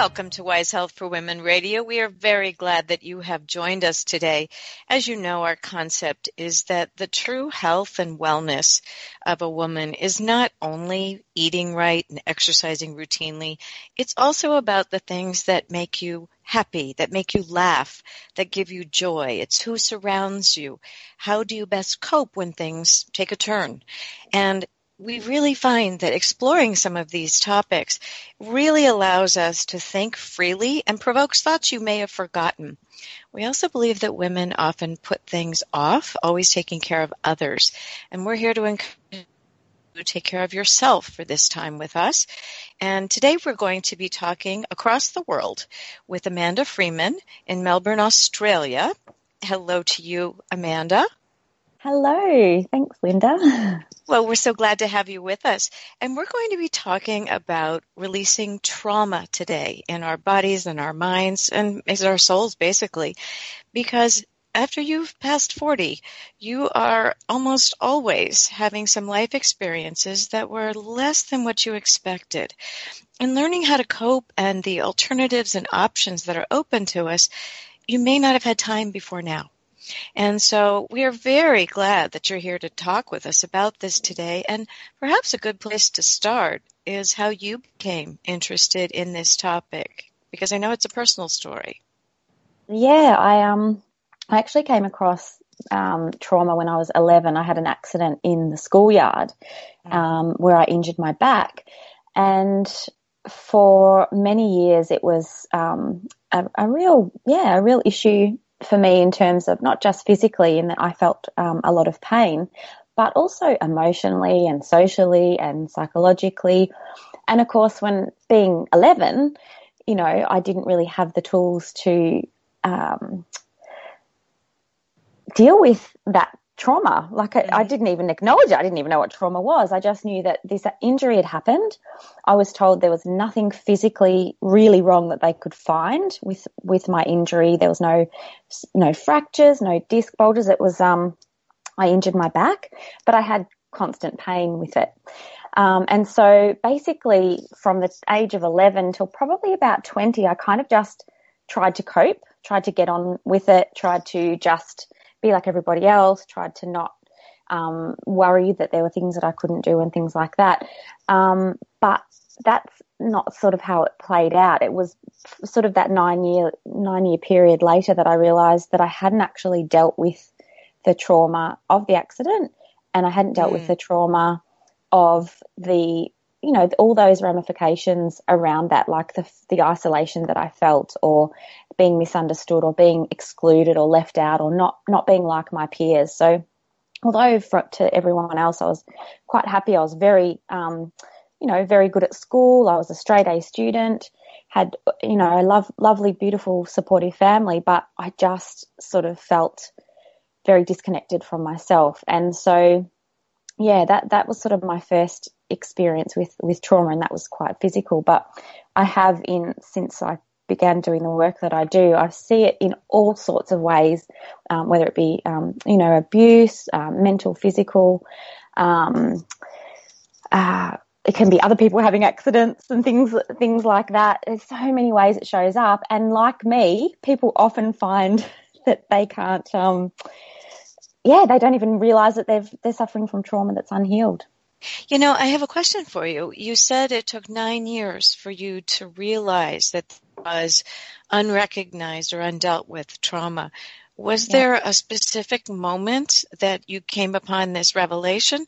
Welcome to Wise Health for Women Radio. We are very glad that you have joined us today. As you know, our concept is that the true health and wellness of a woman is not only eating right and exercising routinely, it's also about the things that make you happy, that make you laugh, that give you joy. It's who surrounds you. How do you best cope when things take a turn? And we really find that exploring some of these topics really allows us to think freely and provokes thoughts you may have forgotten. We also believe that women often put things off, always taking care of others. And we're here to encourage you to take care of yourself for this time with us. And today we're going to be talking across the world with Amanda Freeman in Melbourne, Australia. Hello to you, Amanda. Hello. Thanks, Linda. Well, we're so glad to have you with us. And we're going to be talking about releasing trauma today in our bodies and our minds and our souls, basically. Because after you've passed 40, you are almost always having some life experiences that were less than what you expected. And learning how to cope and the alternatives and options that are open to us, you may not have had time before now. And so we are very glad that you're here to talk with us about this today. And perhaps a good place to start is how you became interested in this topic, because I know it's a personal story. Yeah, I um, I actually came across um, trauma when I was 11. I had an accident in the schoolyard mm. um, where I injured my back, and for many years it was um, a, a, real, yeah, a real issue for me in terms of not just physically, in that I felt um, a lot of pain, but also emotionally and socially and psychologically. And of course, when being 11, you know, I didn't really have the tools to um, deal with that trauma. Like I, I, didn't even acknowledge it. I didn't even know what trauma was. I just knew that this injury had happened. I was told there was nothing physically really wrong that they could find with with my injury. There was no no fractures, no disc bulges. It was um I injured my back, but I had constant pain with it. Um, and so basically from the age of 11 till probably about 20, I kind of just tried to cope, tried to get on with it, tried to just be like everybody else, tried to not um, worry that there were things that I couldn't do and things like that. Um, but that's not sort of how it played out. It was sort of that nine year nine year period later that I realised that I hadn't actually dealt with the trauma of the accident, and I hadn't dealt mm. with the trauma of the you know all those ramifications around that, like the the isolation that I felt, or being misunderstood or being excluded or left out or not not being like my peers. So although for, to everyone else I was quite happy, I was very um, you know very good at school. I was a straight A student, had you know a love, lovely, beautiful, supportive family, but I just sort of felt very disconnected from myself, and so yeah, that that was sort of my first experience with with trauma, and that was quite physical. But I have in since I began doing the work that I do, I see it in all sorts of ways, um, whether it be, um, you know, abuse, um, mental, physical. Um, uh, it can be other people having accidents and things, things like that. There's so many ways it shows up, and like me, people often find that they can't. Um, yeah, they don't even realize that they've they're suffering from trauma that's unhealed. You know, I have a question for you. You said it took nine years for you to realize that there was unrecognized or undealt with trauma. Was yeah. there a specific moment that you came upon this revelation,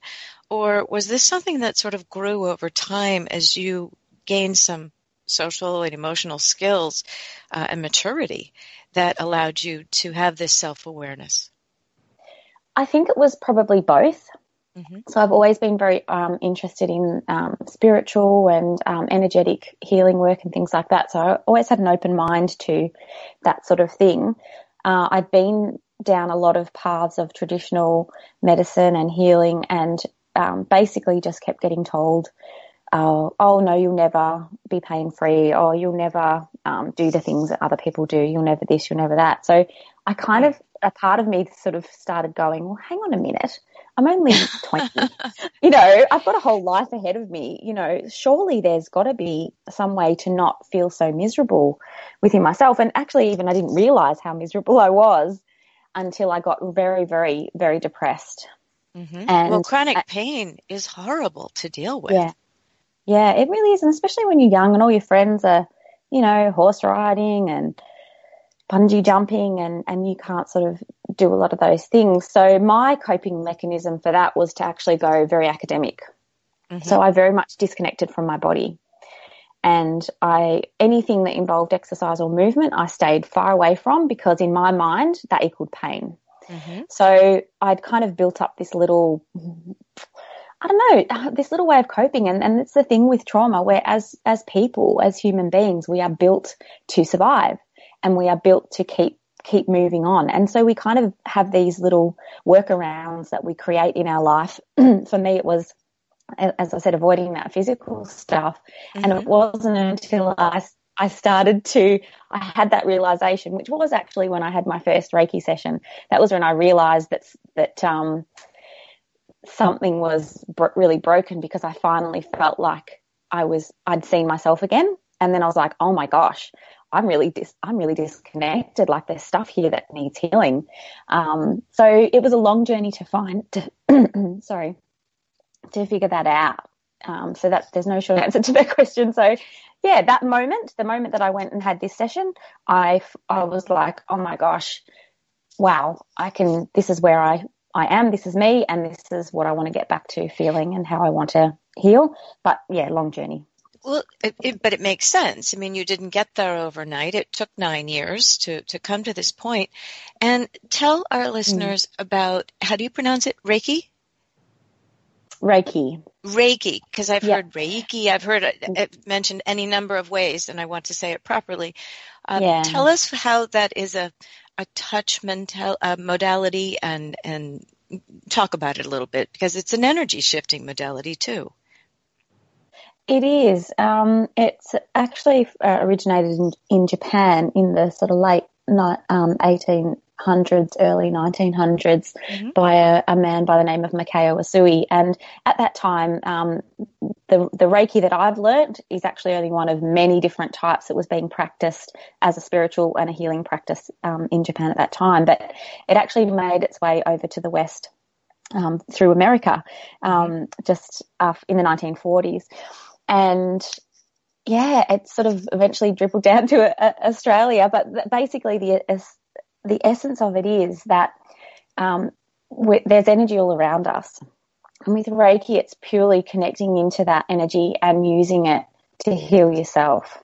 or was this something that sort of grew over time as you gained some social and emotional skills uh, and maturity that allowed you to have this self awareness? I think it was probably both. Mm-hmm. So I've always been very um, interested in um, spiritual and um, energetic healing work and things like that. So I always had an open mind to that sort of thing. Uh, I'd been down a lot of paths of traditional medicine and healing, and um, basically just kept getting told, oh, "Oh no, you'll never be pain free, or you'll never um, do the things that other people do. You'll never this, you'll never that." So I kind of a part of me sort of started going, "Well, hang on a minute." I'm only 20. you know, I've got a whole life ahead of me. You know, surely there's got to be some way to not feel so miserable within myself. And actually, even I didn't realize how miserable I was until I got very, very, very depressed. Mm-hmm. And well, chronic I, pain is horrible to deal with. Yeah. Yeah, it really is. And especially when you're young and all your friends are, you know, horse riding and bungee jumping and, and you can't sort of do a lot of those things. So my coping mechanism for that was to actually go very academic. Mm-hmm. So I very much disconnected from my body. And I, anything that involved exercise or movement, I stayed far away from because in my mind that equaled pain. Mm-hmm. So I'd kind of built up this little, I don't know, this little way of coping. And, and it's the thing with trauma where as, as people, as human beings, we are built to survive and we are built to keep keep moving on. And so we kind of have these little workarounds that we create in our life. For me, it was, as I said, avoiding that physical stuff. Mm-hmm. And it mm-hmm. wasn't until I, I started to, I had that realization, which was actually when I had my first Reiki session. That was when I realized that, that, um, something was bro- really broken because I finally felt like I was, I'd seen myself again. And then I was like, oh my gosh, I'm really dis- I'm really disconnected. Like there's stuff here that needs healing. Um, so it was a long journey to find. To, sorry, to figure that out. Um, so that there's no short answer to that question. So yeah, that moment, the moment that I went and had this session, I I was like, oh my gosh, wow, I can. This is where I I am. This is me, and this is what I want to get back to feeling and how I want to heal. But yeah, long journey. Well, it, it, but it makes sense. I mean, you didn't get there overnight. It took nine years to, to come to this point. And tell our hmm. listeners mm. about, how do you pronounce it? Reiki? Reiki. Reiki, because I've yeah. heard Reiki. I've heard it, it, mentioned any number of ways, and I want to say it properly. Um, yeah. Tell us how that is a, a touch mental, uh, modality and, and talk about it a little bit, because it's an energy shifting modality too. It is. Um, it's actually uh, originated in, in, Japan in the sort of late um, 1800s, early 1900s mm-hmm. by a, a, man by the name of Mikao Usui. And at that time, um, the, the Reiki that I've learnt is actually only one of many different types that was being practiced as a spiritual and a healing practice um, in Japan at that time. But it actually made its way over to the West um, through America um, mm-hmm. just uh, in the 1940s and yeah, it sort of eventually dribbled down to uh, Australia. But basically, the the essence of it is that um, there's energy all around us, and with Reiki, it's purely connecting into that energy and using it to heal yourself.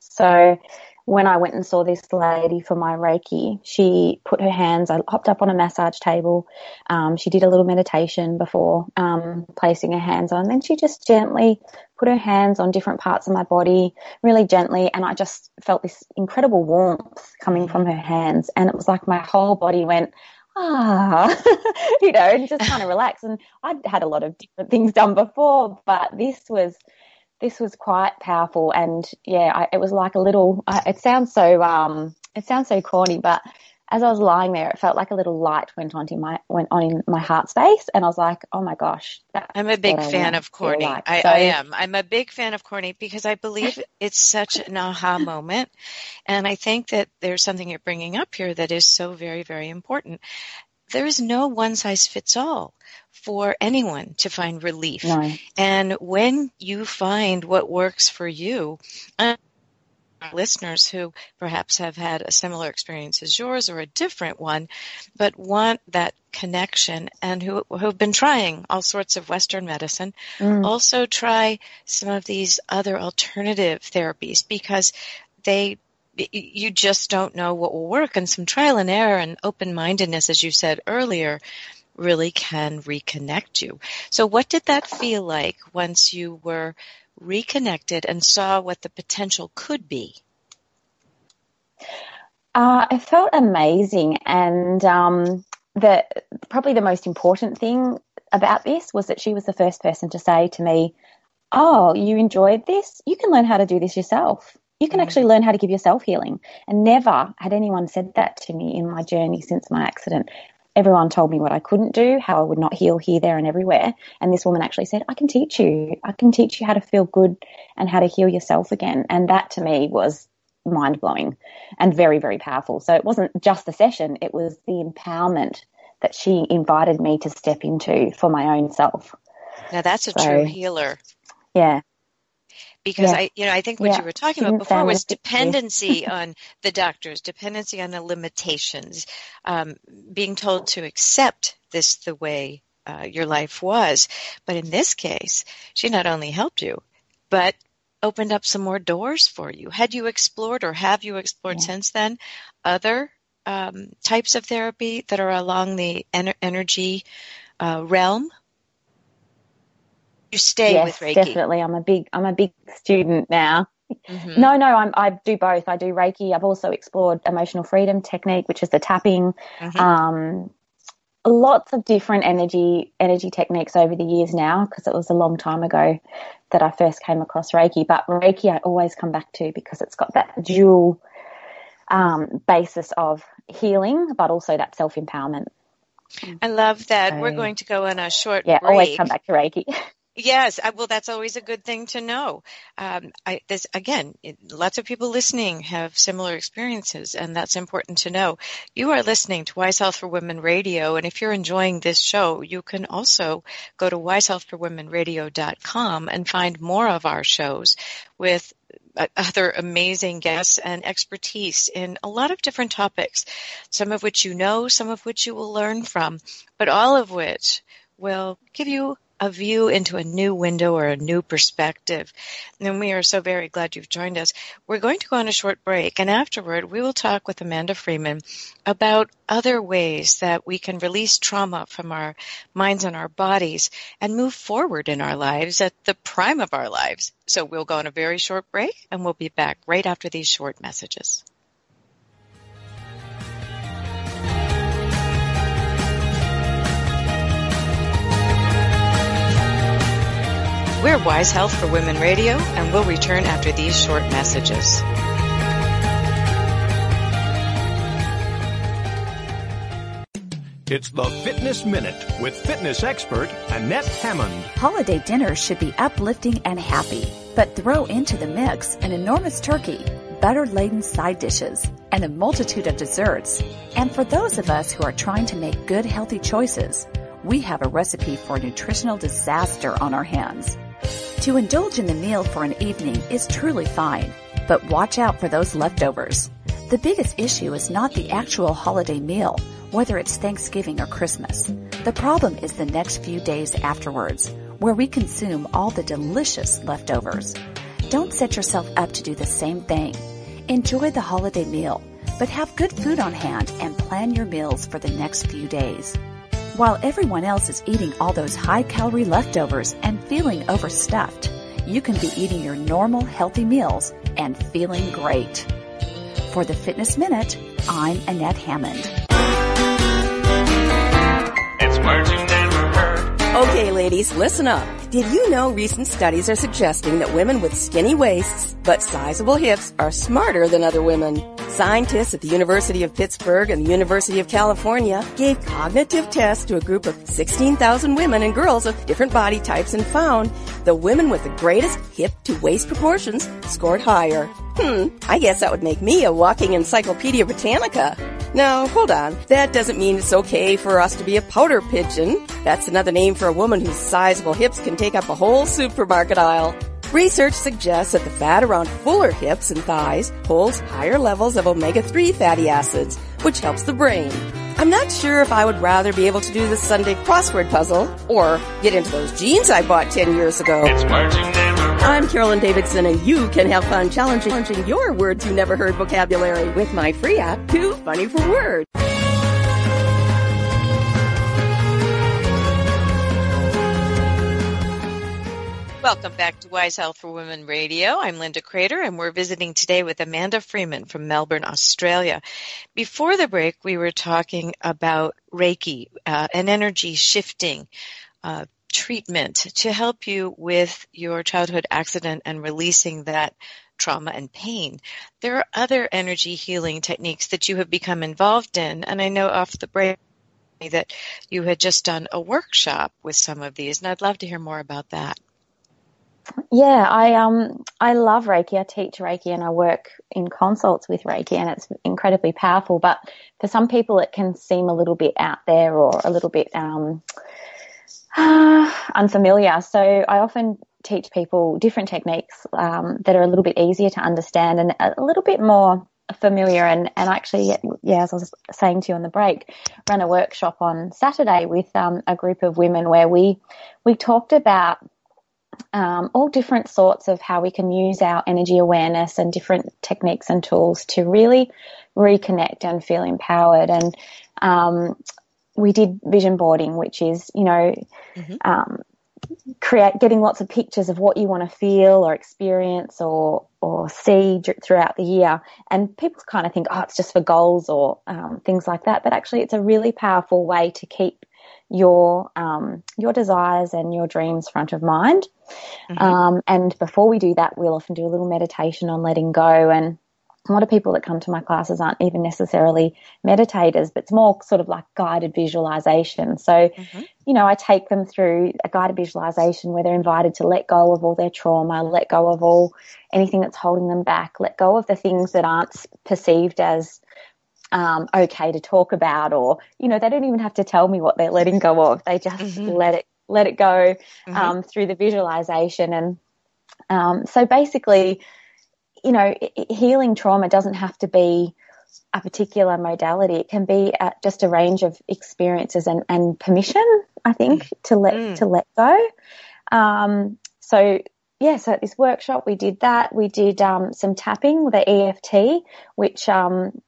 So when I went and saw this lady for my Reiki, she put her hands, I hopped up on a massage table. Um, she did a little meditation before um, placing her hands on. Then she just gently put her hands on different parts of my body, really gently. And I just felt this incredible warmth coming from her hands. And it was like my whole body went, ah, you know, and just kind of relax. And I'd had a lot of different things done before, but this was this was quite powerful, and yeah, I, it was like a little. Uh, it sounds so um, it sounds so corny, but as I was lying there, it felt like a little light went on in my went on in my heart space, and I was like, "Oh my gosh!" I'm a big fan of corny. Like. I, so, I, am. I'm a big fan of corny because I believe it's such an aha moment, and I think that there's something you're bringing up here that is so very, very important. There is no one size fits all for anyone to find relief. No. And when you find what works for you, uh, listeners who perhaps have had a similar experience as yours or a different one, but want that connection and who, who have been trying all sorts of Western medicine, mm. also try some of these other alternative therapies because they you just don't know what will work and some trial and error and open mindedness as you said earlier really can reconnect you. So what did that feel like once you were reconnected and saw what the potential could be? Uh, it felt amazing, and um, the probably the most important thing about this was that she was the first person to say to me, "Oh, you enjoyed this? You can learn how to do this yourself. You can mm. actually learn how to give yourself healing." And never had anyone said that to me in my journey since my accident. Everyone told me what I couldn't do, how I would not heal here, there, and everywhere. And this woman actually said, I can teach you. I can teach you how to feel good and how to heal yourself again. And that to me was mind blowing and very, very powerful. So it wasn't just the session, it was the empowerment that she invited me to step into for my own self. Now that's a so, true healer. Yeah. Because. I, you know, I think what yeah. you were talking about before was dependency on the doctors, dependency on the limitations, um, being told to accept this the way uh, your life was. But in this case, she not only helped you, but opened up some more doors for you. Had you explored or have you explored yeah. since then other um, types of therapy that are along the en- energy uh, realm? You stay yes, with Reiki. Definitely. I'm a big I'm a big student now. Mm-hmm. No, no, I'm, I do both. I do Reiki. I've also explored emotional freedom technique, which is the tapping. Mm-hmm. Um, lots of different energy energy techniques over the years now because it was a long time ago that I first came across Reiki. But Reiki, I always come back to because it's got that dual um, basis of healing, but also that self empowerment. I love that. So, We're going to go on a short yeah, break. always come back to Reiki. Yes, well, that's always a good thing to know. Um, I, this, again, lots of people listening have similar experiences, and that's important to know. You are listening to Wise Health for Women Radio, and if you're enjoying this show, you can also go to wisehealthforwomenradio.com and find more of our shows with uh, other amazing guests and expertise in a lot of different topics, some of which you know, some of which you will learn from, but all of which will give you a view into a new window or a new perspective. And we are so very glad you've joined us. We're going to go on a short break, and afterward, we will talk with Amanda Freeman about other ways that we can release trauma from our minds and our bodies and move forward in our lives at the prime of our lives. So we'll go on a very short break, and we'll be back right after these short messages. We're Wise Health for Women Radio, and we'll return after these short messages. It's the Fitness Minute with fitness expert Annette Hammond. Holiday dinners should be uplifting and happy, but throw into the mix an enormous turkey, butter laden side dishes, and a multitude of desserts. And for those of us who are trying to make good healthy choices, we have a recipe for nutritional disaster on our hands. To indulge in the meal for an evening is truly fine, but watch out for those leftovers. The biggest issue is not the actual holiday meal, whether it's Thanksgiving or Christmas. The problem is the next few days afterwards, where we consume all the delicious leftovers. Don't set yourself up to do the same thing. Enjoy the holiday meal, but have good food on hand and plan your meals for the next few days. While everyone else is eating all those high calorie leftovers and feeling overstuffed, you can be eating your normal healthy meals and feeling great. For the Fitness Minute, I'm Annette Hammond. It's words you never heard. Okay, ladies, listen up. Did you know recent studies are suggesting that women with skinny waists but sizable hips are smarter than other women? Scientists at the University of Pittsburgh and the University of California gave cognitive tests to a group of 16,000 women and girls of different body types and found the women with the greatest hip to waist proportions scored higher. Hmm, I guess that would make me a walking Encyclopedia Britannica. Now, hold on. That doesn't mean it's okay for us to be a powder pigeon. That's another name for a woman whose sizable hips can take up a whole supermarket aisle. Research suggests that the fat around fuller hips and thighs holds higher levels of omega-3 fatty acids, which helps the brain. I'm not sure if I would rather be able to do the Sunday crossword puzzle or get into those jeans I bought 10 years ago. I'm Carolyn Davidson and you can have fun challenging your words you never heard vocabulary with my free app, Too Funny for Words. Welcome back to Wise Health for Women Radio. I'm Linda Crater, and we're visiting today with Amanda Freeman from Melbourne, Australia. Before the break, we were talking about Reiki, uh, an energy shifting uh, treatment to help you with your childhood accident and releasing that trauma and pain. There are other energy healing techniques that you have become involved in, and I know off the break that you had just done a workshop with some of these, and I'd love to hear more about that. Yeah, I um I love Reiki. I teach Reiki and I work in consults with Reiki and it's incredibly powerful. But for some people, it can seem a little bit out there or a little bit um unfamiliar. So I often teach people different techniques um, that are a little bit easier to understand and a little bit more familiar and, and actually, yeah, as I was saying to you on the break, ran a workshop on Saturday with um, a group of women where we we talked about um, all different sorts of how we can use our energy awareness and different techniques and tools to really reconnect and feel empowered. And um, we did vision boarding, which is, you know, mm-hmm. um, create getting lots of pictures of what you want to feel or experience or or see throughout the year. And people kind of think, oh, it's just for goals or um, things like that. But actually, it's a really powerful way to keep your um, your desires and your dreams front of mind. Mm-hmm. Um, and before we do that, we'll often do a little meditation on letting go. And a lot of people that come to my classes aren't even necessarily meditators, but it's more sort of like guided visualization. So, mm-hmm. you know, I take them through a guided visualization where they're invited to let go of all their trauma, let go of all anything that's holding them back, let go of the things that aren't perceived as um, okay to talk about, or you know, they don't even have to tell me what they're letting go of. They just mm-hmm. let it let it go mm-hmm. um, through the visualization, and um, so basically, you know, healing trauma doesn't have to be a particular modality. It can be uh, just a range of experiences and, and permission. I think mm. to let mm. to let go. Um, so yeah, so at this workshop we did that. We did um, some tapping the EFT, which um,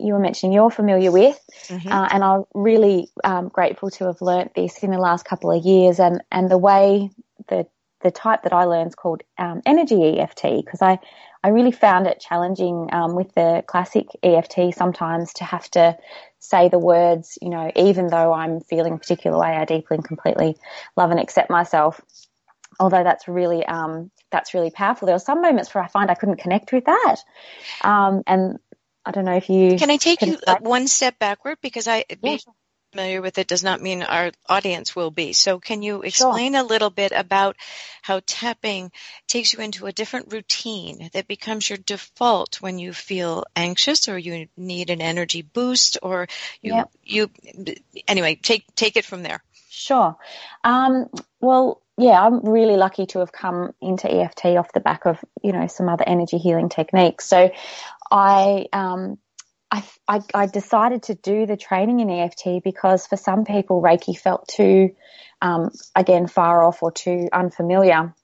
you were mentioning you're familiar with, mm-hmm. uh, and I'm really um, grateful to have learnt this in the last couple of years. And and the way the the type that I learned is called um, energy EFT because I I really found it challenging um, with the classic EFT sometimes to have to say the words, you know, even though I'm feeling a particular way, I deeply and completely love and accept myself. Although that's really um, that's really powerful. There were some moments where I find I couldn't connect with that, um, and I don't know if you can I take you one step backward because I yeah. familiar with it does not mean our audience will be. So can you explain sure. a little bit about how tapping takes you into a different routine that becomes your default when you feel anxious or you need an energy boost or you yep. you anyway take take it from there. Sure. Um, well, yeah, I'm really lucky to have come into EFT off the back of, you know, some other energy healing techniques. So I, um, I, I, I, decided to do the training in EFT because for some people Reiki felt too, um, again, far off or too unfamiliar.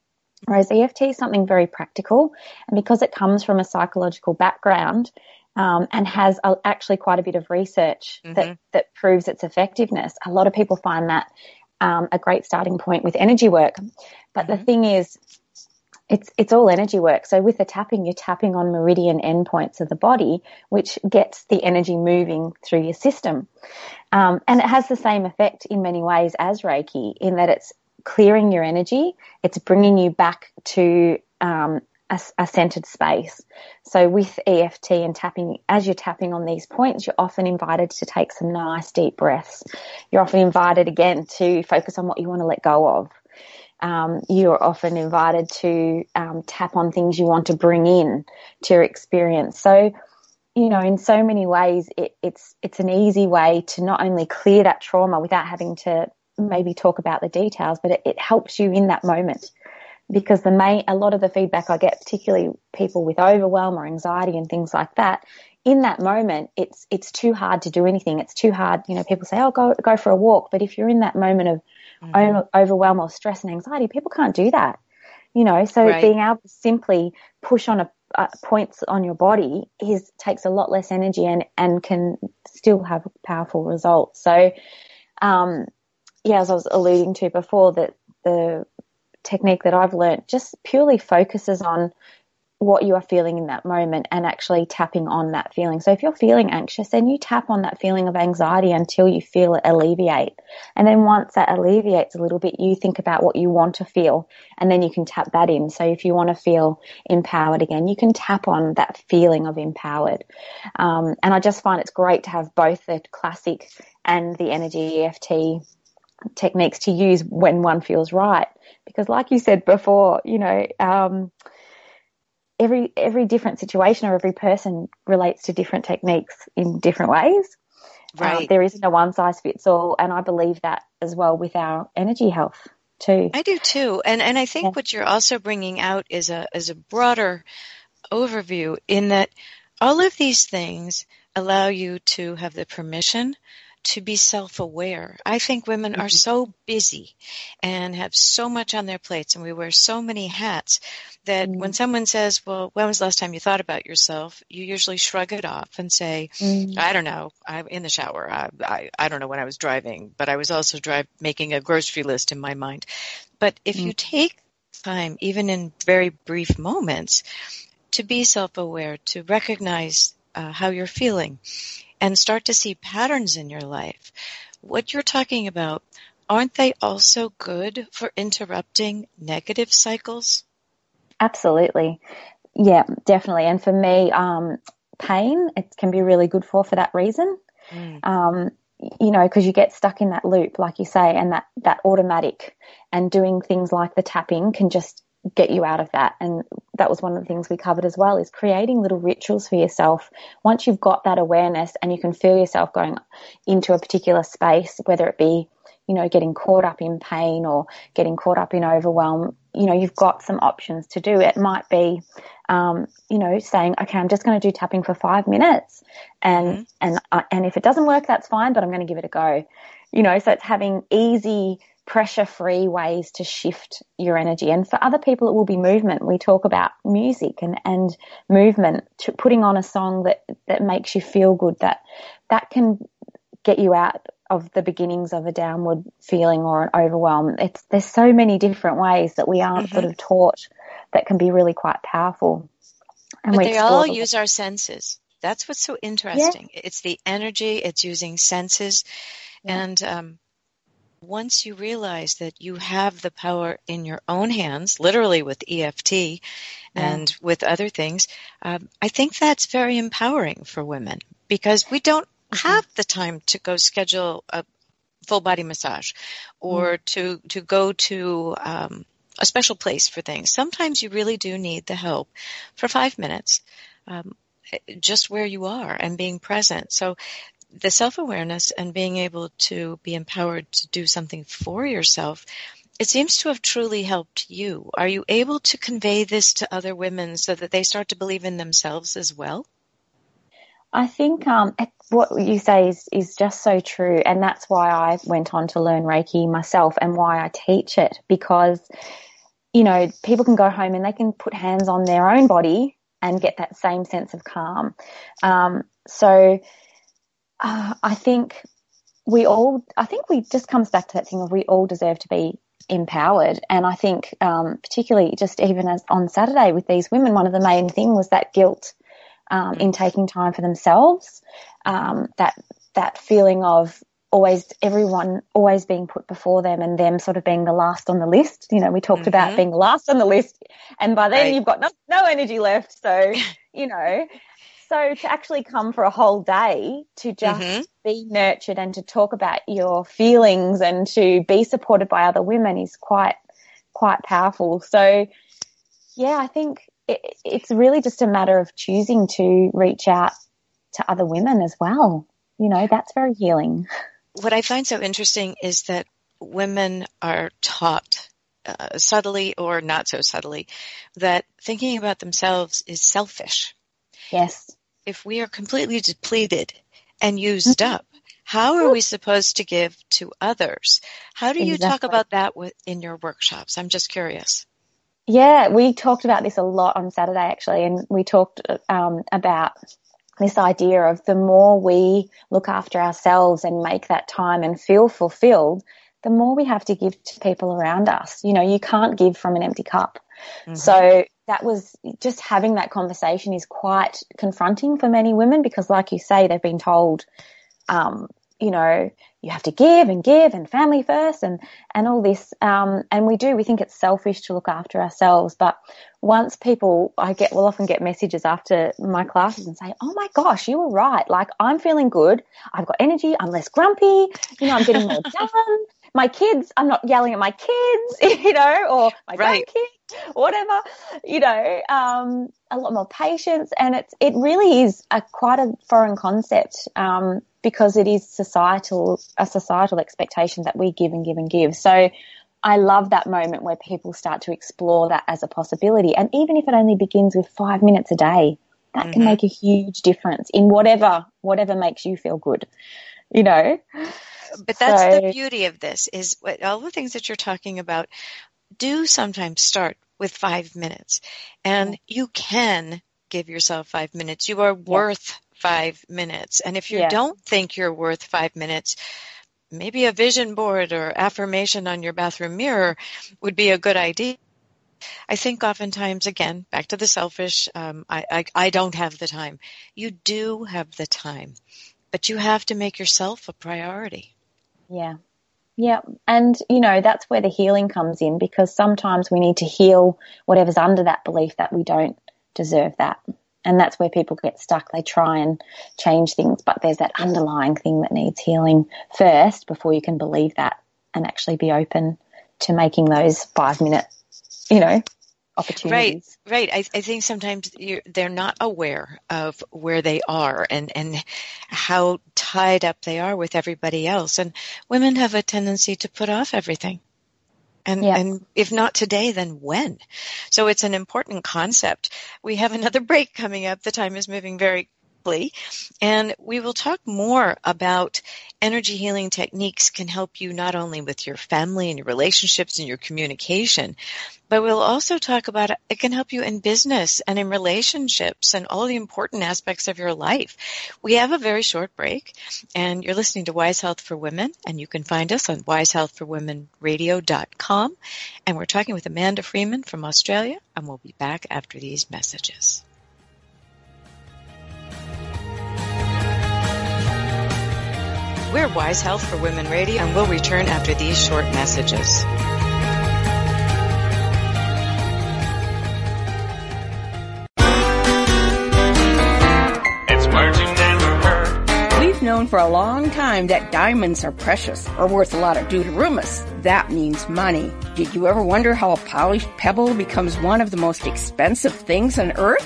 Whereas EFT is something very practical, and because it comes from a psychological background um, and has a, actually quite a bit of research mm-hmm. that that proves its effectiveness, a lot of people find that um, a great starting point with energy work. But mm-hmm. the thing is, it's it's all energy work. So with the tapping, you're tapping on meridian endpoints of the body, which gets the energy moving through your system, um, and it has the same effect in many ways as Reiki, in that it's clearing your energy, it's bringing you back to um, a, a, centered space. So with EFT and tapping, as you're tapping on these points, you're often invited to take some nice deep breaths. You're often invited again to focus on what you want to let go of um, you're often invited to um, tap on things you want to bring in to your experience. So, you know, in so many ways, it, it's it's an easy way to not only clear that trauma without having to maybe talk about the details, but it, it helps you in that moment. Because the main, a lot of the feedback I get, particularly people with overwhelm or anxiety and things like that, in that moment, it's it's too hard to do anything. It's too hard. You know, people say, "Oh, go go for a walk," but if you're in that moment of mm-hmm. overwhelm or stress and anxiety, people can't do that. You know, so right. being able to simply push on a uh, points on your body is takes a lot less energy and and can still have powerful results. So, um, yeah, as I was alluding to before, that the technique that I've learned just purely focuses on what you are feeling in that moment and actually tapping on that feeling. So if you're feeling anxious, then you tap on that feeling of anxiety until you feel it alleviate. And then once that alleviates a little bit, you think about what you want to feel and then you can tap that in. So if you want to feel empowered again, you can tap on that feeling of empowered. Um, and I just find it's great to have both the classic and the energy EFT techniques to use when one feels right. Because like you said before, you know, um, every every different situation or every person relates to different techniques in different ways. Uh, right. Uh, there isn't a one size fits all, and I believe that as well with our energy health too. I do too, and and I think yeah. what you're also bringing out is a is a broader overview in that all of these things allow you to have the permission to be self-aware. I think women are mm-hmm. so busy and have so much on their plates and we wear so many hats that mm. when someone says, well, when was the last time you thought about yourself? You usually shrug it off and say, mm. I don't know. I'm in the shower. I, I, I, don't know when I was driving, but I was also drive, making a grocery list in my mind. But if you take time, even in very brief moments, to be self-aware, to recognize uh, how you're feeling and start to see patterns in your life. What you're talking about, aren't they also good for interrupting negative cycles? Absolutely. Yeah, definitely. And for me, um, pain, it can be really good for, for that reason. Mm. Um, you know, because you get stuck in that loop, like you say, and that, that automatic and doing things like the tapping can just get you out of that. And that was one of the things we covered as well is creating little rituals for yourself. Once you've got that awareness and you can feel yourself going into a particular space, whether it be, you know, getting caught up in pain or getting caught up in overwhelm, you know, you've got some options to do. It might be, um, you know, saying, okay, I'm just going to do tapping for five minutes and, mm-hmm. and, uh, and if it doesn't work, that's fine, but I'm going to give it a go. You know, so it's having easy, pressure free ways to shift your energy. And for other people, it will be movement. We talk about music and, and movement, putting on a song that, that makes you feel good, that, that can get you out of the beginnings of a downward feeling or an overwhelm. It's, there's so many different ways that we aren't mm-hmm. sort of taught that can be really quite powerful. And but they all use our senses. That's what's so interesting. Yeah. It's the energy, it's using senses. Yeah. And, um, once you realize that you have the power in your own hands, literally with EFT and with other things, um, I think that's very empowering for women because we don't mm-hmm. have the time to go schedule a full body massage or mm. to to go to um, a special place for things. Sometimes you really do need the help for five minutes. Um, just where you are and being present. So the self-awareness and being able to be empowered to do something for yourself, it seems to have truly helped you. Are you able to convey this to other women so that they start to believe in themselves as well? I think um, what you say is, is just so true. And that's why I went on to learn Reiki myself and why I teach it because, you know, people can go home and they can put hands on their own body and get that same sense of calm. Um, so, uh, I think we all, I think we just comes back to that thing of we all deserve to be empowered. And I think, um, particularly just even as on Saturday with these women, one of the main thing was that guilt, um, in taking time for themselves, um, that, that feeling of always, everyone always being put before them and them sort of being the last on the list. You know, we talked mm-hmm. about being last on the list and by then right. you've got no, no energy left. So, you know, so to actually come for a whole day to just mm-hmm. be nurtured and to talk about your feelings and to be supported by other women is quite quite powerful. So yeah, I think it, it's really just a matter of choosing to reach out to other women as well. You know, that's very healing. What I find so interesting is that women are taught uh, subtly or not so subtly that thinking about themselves is selfish. Yes if we are completely depleted and used mm-hmm. up, how are we supposed to give to others? How do you exactly. talk about that in your workshops? I'm just curious. Yeah, we talked about this a lot on Saturday actually, and we talked um, about this idea of the more we look after ourselves and make that time and feel fulfilled, the more we have to give to people around us. You know, you can't give from an empty cup. Mm-hmm. So that was just having that conversation is quite confronting for many women because, like you say, they've been told, um, you know, you have to give and give and family first and, and all this. Um, and we do, we think it's selfish to look after ourselves. But once people, I get, will often get messages after my classes and say, Oh my gosh, you were right. Like I'm feeling good. I've got energy. I'm less grumpy. You know, I'm getting more done. My kids, I'm not yelling at my kids, you know, or my right. grandkids, whatever, you know, um, a lot more patience. And it's, it really is a quite a foreign concept. Um, because it is societal, a societal expectation that we give and give and give. So I love that moment where people start to explore that as a possibility. And even if it only begins with five minutes a day, that mm-hmm. can make a huge difference in whatever, whatever makes you feel good, you know? But that's so, the beauty of this is what, all the things that you're talking about do sometimes start with five minutes and you can give yourself five minutes. You are worth five minutes. And if you yeah. don't think you're worth five minutes, maybe a vision board or affirmation on your bathroom mirror would be a good idea. I think oftentimes, again, back to the selfish, um, I, I, I don't have the time. You do have the time, but you have to make yourself a priority. Yeah. Yeah. And, you know, that's where the healing comes in because sometimes we need to heal whatever's under that belief that we don't deserve that. And that's where people get stuck. They try and change things, but there's that underlying thing that needs healing first before you can believe that and actually be open to making those five minute, you know, opportunities. Right, right. I, I think sometimes they're not aware of where they are and, and how tied up they are with everybody else. And women have a tendency to put off everything. And, and if not today, then when? So it's an important concept. We have another break coming up. The time is moving very quickly. And we will talk more about energy healing techniques can help you not only with your family and your relationships and your communication, but we'll also talk about it can help you in business and in relationships and all the important aspects of your life. We have a very short break and you're listening to Wise Health for Women and you can find us on wisehealthforwomenradio.com and we're talking with Amanda Freeman from Australia and we'll be back after these messages. We're Wise Health for Women Radio, and we'll return after these short messages. It's words you never heard. We've known for a long time that diamonds are precious or worth a lot of deuterumus. That means money. Did you ever wonder how a polished pebble becomes one of the most expensive things on earth?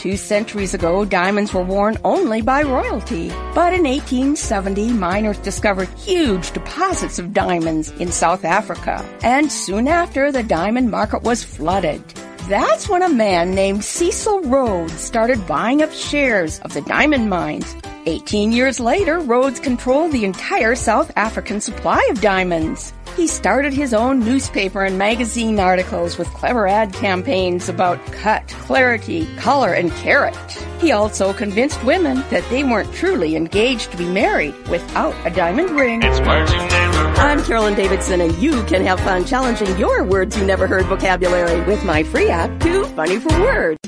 Two centuries ago, diamonds were worn only by royalty. But in 1870, miners discovered huge deposits of diamonds in South Africa. And soon after, the diamond market was flooded. That's when a man named Cecil Rhodes started buying up shares of the diamond mines. 18 years later, Rhodes controlled the entire South African supply of diamonds. He started his own newspaper and magazine articles with clever ad campaigns about cut, clarity, color, and carat. He also convinced women that they weren't truly engaged to be married without a diamond ring. It's words you never heard. I'm Carolyn Davidson, and you can have fun challenging your words you never heard vocabulary with my free app, Too Funny for Words.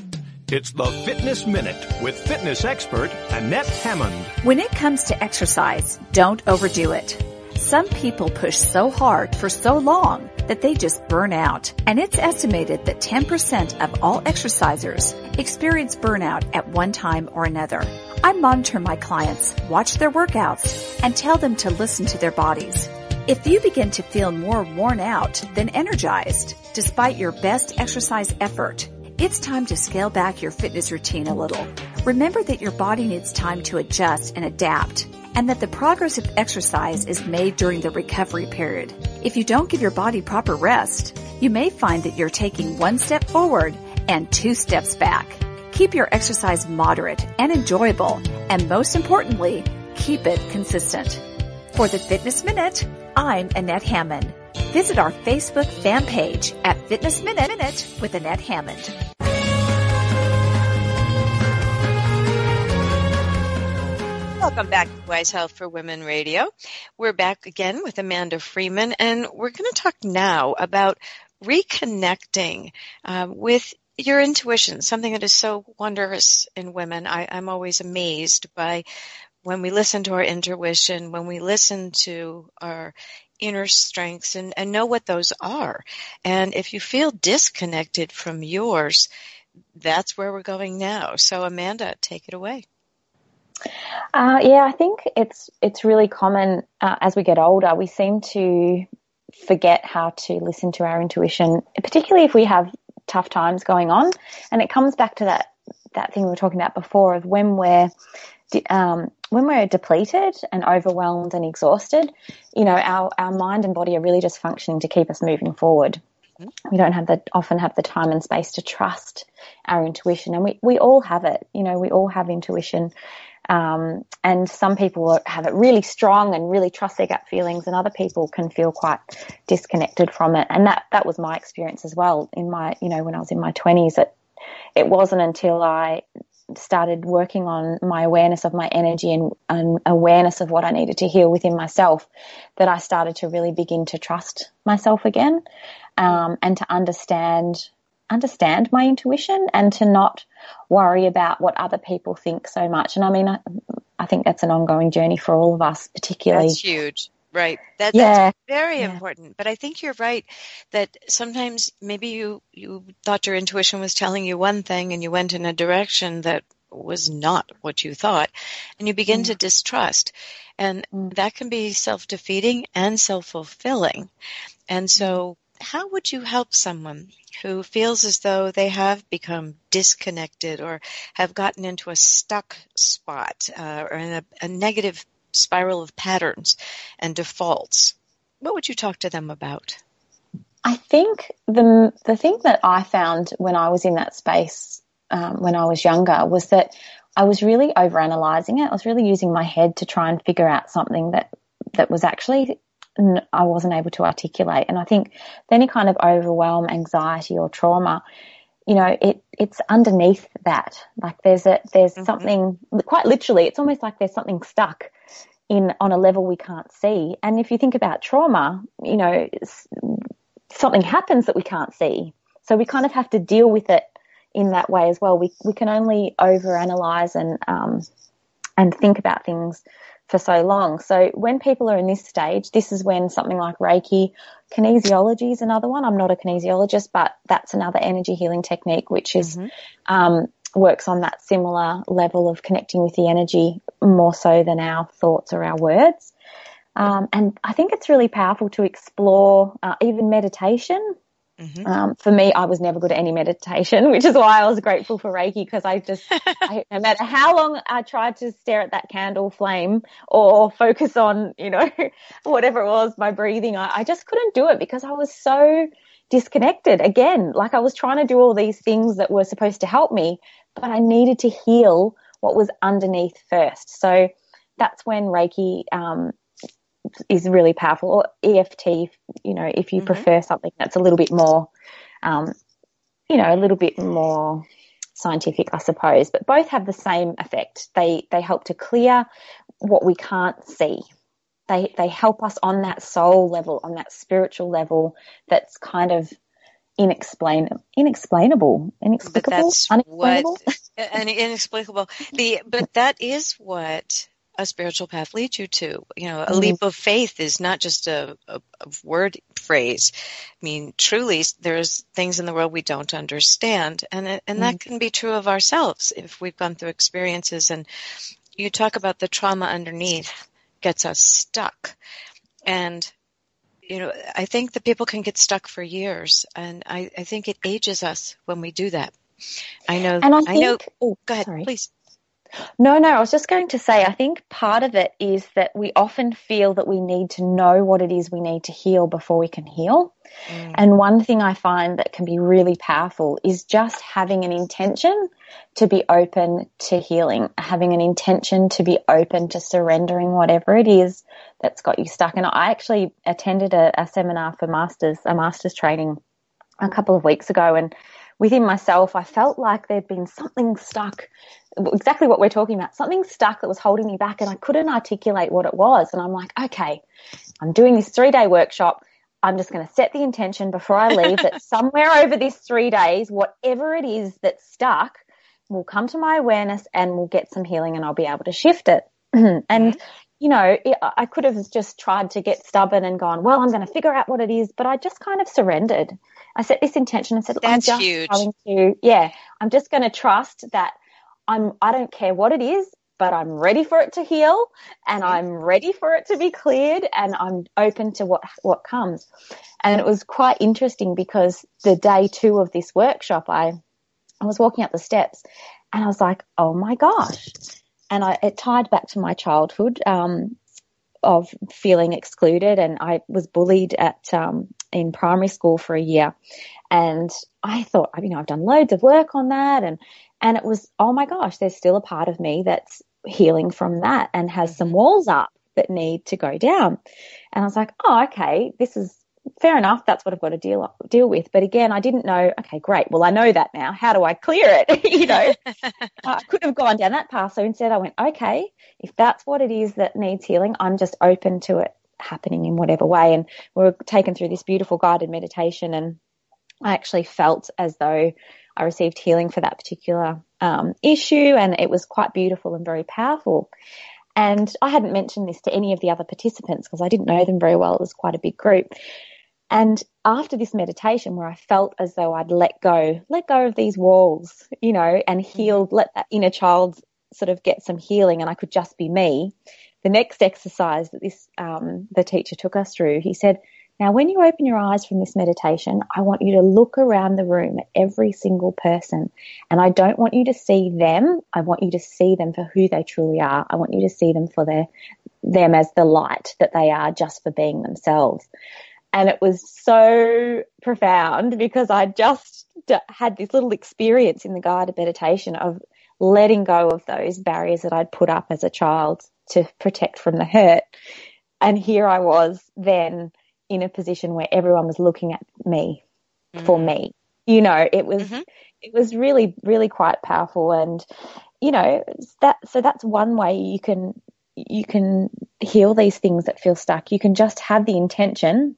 It's the Fitness Minute with fitness expert Annette Hammond. When it comes to exercise, don't overdo it. Some people push so hard for so long that they just burn out. And it's estimated that 10% of all exercisers experience burnout at one time or another. I monitor my clients, watch their workouts, and tell them to listen to their bodies. If you begin to feel more worn out than energized, despite your best exercise effort, it's time to scale back your fitness routine a little. Remember that your body needs time to adjust and adapt and that the progress of exercise is made during the recovery period. If you don't give your body proper rest, you may find that you're taking one step forward and two steps back. Keep your exercise moderate and enjoyable, and most importantly, keep it consistent. For the Fitness Minute, I'm Annette Hammond. Visit our Facebook fan page at Fitness Minute with Annette Hammond. Welcome back to Wise Health for Women Radio. We're back again with Amanda Freeman, and we're going to talk now about reconnecting uh, with your intuition, something that is so wondrous in women. I, I'm always amazed by when we listen to our intuition, when we listen to our inner strengths and, and know what those are. And if you feel disconnected from yours, that's where we're going now. So Amanda, take it away. Uh, yeah, I think it's it's really common uh, as we get older. We seem to forget how to listen to our intuition, particularly if we have tough times going on. And it comes back to that that thing we were talking about before of when we're um, when we're depleted and overwhelmed and exhausted. You know, our our mind and body are really just functioning to keep us moving forward. We don't have the often have the time and space to trust our intuition, and we we all have it. You know, we all have intuition. Um, and some people have it really strong and really trust their gut feelings, and other people can feel quite disconnected from it. And that that was my experience as well. In my, you know, when I was in my twenties, it it wasn't until I started working on my awareness of my energy and, and awareness of what I needed to heal within myself that I started to really begin to trust myself again, um, and to understand understand my intuition and to not worry about what other people think so much. And I mean, I, I think that's an ongoing journey for all of us, particularly. That's huge. Right. That, Yeah. That's very Yeah. important. But I think you're right that sometimes maybe you, you thought your intuition was telling you one thing and you went in a direction that was not what you thought and you begin to distrust. And Mm. that can be self-defeating and self-fulfilling. And so how would you help someone who feels as though they have become disconnected or have gotten into a stuck spot uh, or in a, a negative spiral of patterns and defaults? What would you talk to them about? I think the the thing that I found when I was in that space um, when I was younger was that I was really overanalyzing it. I was really using my head to try and figure out something that that was actually I wasn't able to articulate. And I think any kind of overwhelm, anxiety, or trauma, you know, it it's underneath that. Like there's a there's something quite literally. It's almost like there's something stuck in on a level we can't see. And if you think about trauma, you know, something happens that we can't see. So we kind of have to deal with it in that way as well. We we can only overanalyze and um, and think about things for so long. So when people are in this stage, this is when something like Reiki, kinesiology is another one. I'm not a kinesiologist, but that's another energy healing technique, which is um, works on that similar level of connecting with the energy more so than our thoughts or our words. Um, and I think it's really powerful to explore uh, even meditation. Um, for me, I was never good at any meditation, which is why I was grateful for Reiki because I just, I, no matter how long I tried to stare at that candle flame or focus on, you know, whatever it was, my breathing, I, I just couldn't do it because I was so disconnected. Again, like I was trying to do all these things that were supposed to help me, but I needed to heal what was underneath first. So that's when Reiki, um, is really powerful. Or EFT, you know, if you prefer something that's a little bit more, um, you know, a little bit more scientific, I suppose. But both have the same effect. They they help to clear what we can't see. They they help us on that soul level, on that spiritual level. That's kind of inexplain inexplainable, But inexplicable, that's unexplainable. what and inexplicable. The but that is what a spiritual path leads you to. You know, a mm-hmm. leap of faith is not just a, a, a word phrase. I mean, truly, there's things in the world we don't understand, and and that mm-hmm. can be true of ourselves if we've gone through experiences. And you talk about the trauma underneath gets us stuck, and you know, I think that people can get stuck for years, and I, I think it ages us when we do that. I know. And I I know. oh, Go ahead, sorry. please. No, no, I was just going to say, I think part of it is that we often feel that we need to know what it is we need to heal before we can heal. Mm. And one thing I find that can be really powerful is just having an intention to be open to healing, having an intention to be open to surrendering whatever it is that's got you stuck. And I actually attended a, a seminar for masters, a master's training a couple of weeks ago and within myself, I felt like there'd been something stuck exactly what we're talking about. Something stuck that was holding me back and I couldn't articulate what it was. And I'm like, okay, I'm doing this three day workshop. I'm just going to set the intention before I leave that somewhere over this three days, whatever it is that's stuck will come to my awareness and we'll get some healing and I'll be able to shift it. and, mm-hmm. you know, it, I could have just tried to get stubborn and gone, well, I'm going to figure out what it is, but I just kind of surrendered. I set this intention and said, That's I'm just huge. going to, yeah, I'm just going to trust that I'm, I don't care what it is, but I'm ready for it to heal and I'm ready for it to be cleared and I'm open to what, what comes. And it was quite interesting because the day two of this workshop, I, I was walking up the steps and I was like, oh my gosh. And I, it tied back to my childhood, um, of feeling excluded and I was bullied at, um, in primary school for a year. And I thought, you know, I've done loads of work on that and, and it was, oh my gosh, there's still a part of me that's healing from that and has some mm-hmm. walls up that need to go down. And I was like, oh, okay, this is fair enough. That's what I've got to deal deal with. But again, I didn't know. Okay, great. Well, I know that now. How do I clear it? you know, I could have gone down that path. So instead, I went, okay, if that's what it is that needs healing, I'm just open to it happening in whatever way. And we were taken through this beautiful guided meditation, and I actually felt as though I received healing for that particular um, issue, and it was quite beautiful and very powerful. And I hadn't mentioned this to any of the other participants because I didn't know them very well. It was quite a big group. And after this meditation, where I felt as though I'd let go, let go of these walls, you know, and mm-hmm. healed, let that inner child sort of get some healing, and I could just be me. The next exercise that this um, the teacher took us through, he said, now, when you open your eyes from this meditation, I want you to look around the room at every single person. And I don't want you to see them. I want you to see them for who they truly are. I want you to see them for their, them as the light that they are just for being themselves. And it was so profound because I just had this little experience in the guided meditation of letting go of those barriers that I'd put up as a child to protect from the hurt. And here I was then in a position where everyone was looking at me mm-hmm. for me. You know, it was mm-hmm. it was really really quite powerful and you know, that so that's one way you can you can heal these things that feel stuck. You can just have the intention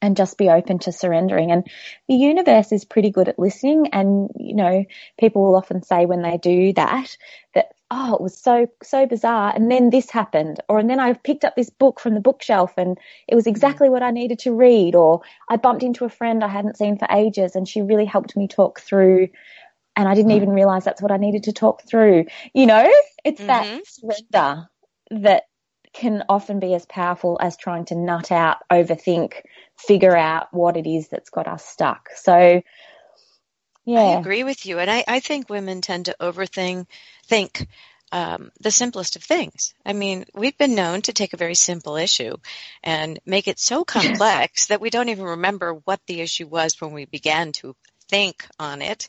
and just be open to surrendering. And the universe is pretty good at listening. And, you know, people will often say when they do that, that oh, it was so, so bizarre. And then this happened. Or, and then I picked up this book from the bookshelf and it was exactly what I needed to read. Or I bumped into a friend I hadn't seen for ages and she really helped me talk through. And I didn't even realize that's what I needed to talk through. You know, it's mm-hmm. that surrender that can often be as powerful as trying to nut out, overthink, figure out what it is that's got us stuck. So, yeah. I agree with you. And I, I think women tend to overthink think um, the simplest of things. I mean, we've been known to take a very simple issue and make it so complex that we don't even remember what the issue was when we began to think on it.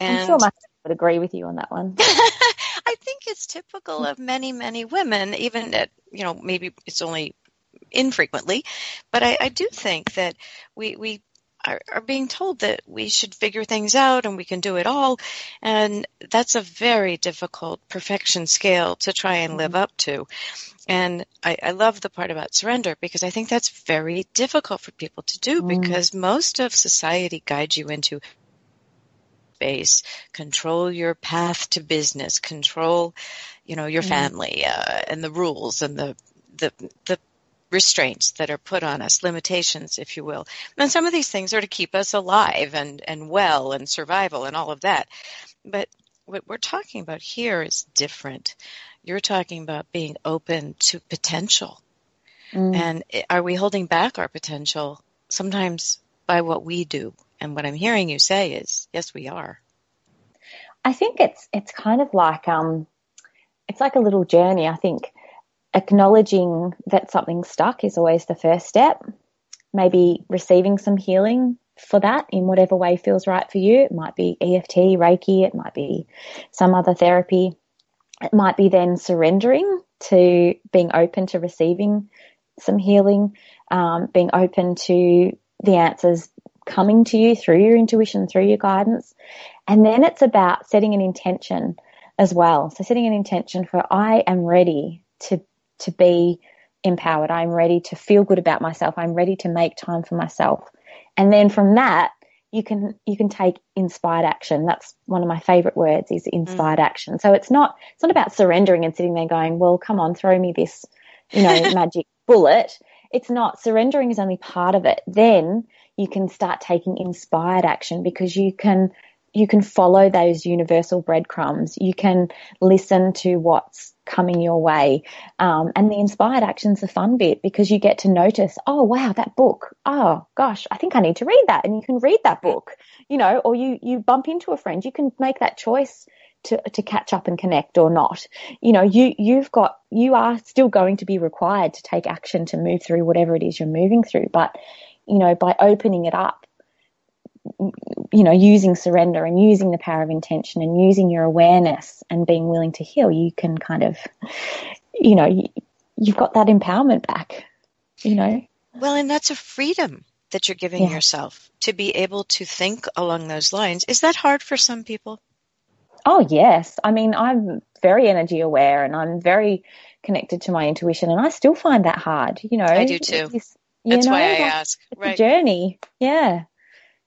And I'm sure my would agree with you on that one. I think it's typical of many, many women, even at, you know, maybe it's only infrequently, but I, I do think that we, we are, are being told that we should figure things out and we can do it all. And that's a very difficult perfection scale to try and live mm-hmm. up to. And I, I, love the part about surrender because I think that's very difficult for people to do mm. because most of society guides you into space, control your path to business, control, you know, your mm. family uh, and the rules and the the the restraints that are put on us, limitations, if you will. And some of these things are to keep us alive and, and well and survival and all of that. But what we're talking about here is different. You're talking about being open to potential. Mm. And are we holding back our potential sometimes by what we do? And what I'm hearing you say is, yes, we are. I think it's it's kind of like um, it's like a little journey. I think acknowledging that something's stuck is always the first step. Maybe receiving some healing for that in whatever way feels right for you. It might be EFT, Reiki, it might be some other therapy. It might be then surrendering to being open to receiving some healing, um, being open to the answers coming to you through your intuition, through your guidance. And then it's about setting an intention as well. So setting an intention for I am ready to to be empowered. I'm ready to feel good about myself. I'm ready to make time for myself. And then from that, you can you can take inspired action. That's one of my favorite words is inspired mm. action. So it's not it's not about surrendering and sitting there going, "Well, come on, throw me this, you know, magic bullet." It's not surrendering is only part of it. Then you can start taking inspired action because you can you can follow those universal breadcrumbs. You can listen to what's coming your way. Um, and the inspired action's the fun bit because you get to notice, oh wow, that book. Oh gosh, I think I need to read that. And you can read that book, you know, or you, you bump into a friend. You can make that choice to, to catch up and connect or not. You know, you, you've got, you are still going to be required to take action to move through whatever it is you're moving through. But, you know, by opening it up, you know, using surrender and using the power of intention and using your awareness and being willing to heal, you can kind of, you know, you've got that empowerment back, you know. Well, and that's a freedom that you're giving yeah. yourself to be able to think along those lines. Is that hard for some people? Oh, yes. I mean, I'm very energy aware and I'm very connected to my intuition and I still find that hard, you know. I do too. That's know, why I ask. It's right. a journey. Yeah.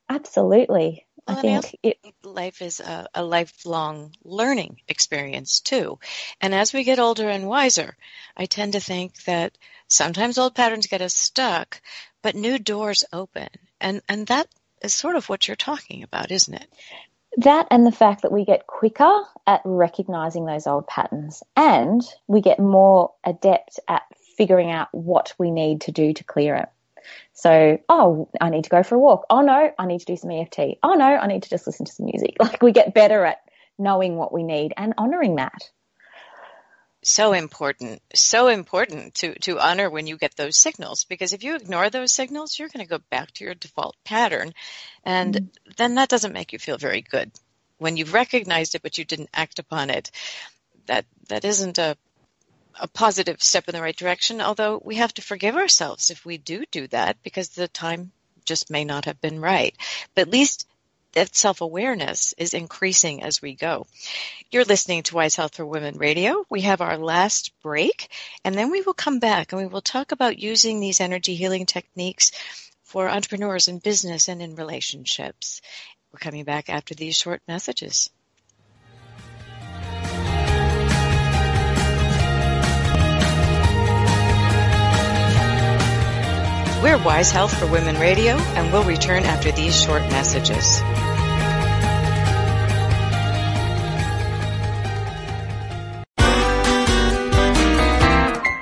Absolutely. Well, I think it, life is a, a, lifelong learning experience too. And as we get older and wiser, I tend to think that sometimes old patterns get us stuck, but new doors open. And, and that is sort of what you're talking about, isn't it? That and the fact that we get quicker at recognizing those old patterns and we get more adept at figuring out what we need to do to clear it. So, oh, I need to go for a walk. Oh no, I need to do some EFT. Oh no, I need to just listen to some music. Like we get better at knowing what we need and honoring that. So important, so important to, to honor when you get those signals because if you ignore those signals, you're going to go back to your default pattern. And mm then that doesn't make you feel very good. When you've recognized it, but you didn't act upon it, that, that isn't a a positive step in the right direction, although we have to forgive ourselves if we do do that because the time just may not have been right. But at least that self-awareness is increasing as we go. You're listening to Wise Health for Women Radio. We have our last break and then we will come back and we will talk about using these energy healing techniques for entrepreneurs in business and in relationships. We're coming back after these short messages. We're Wise Health for Women Radio, and we'll return after these short messages.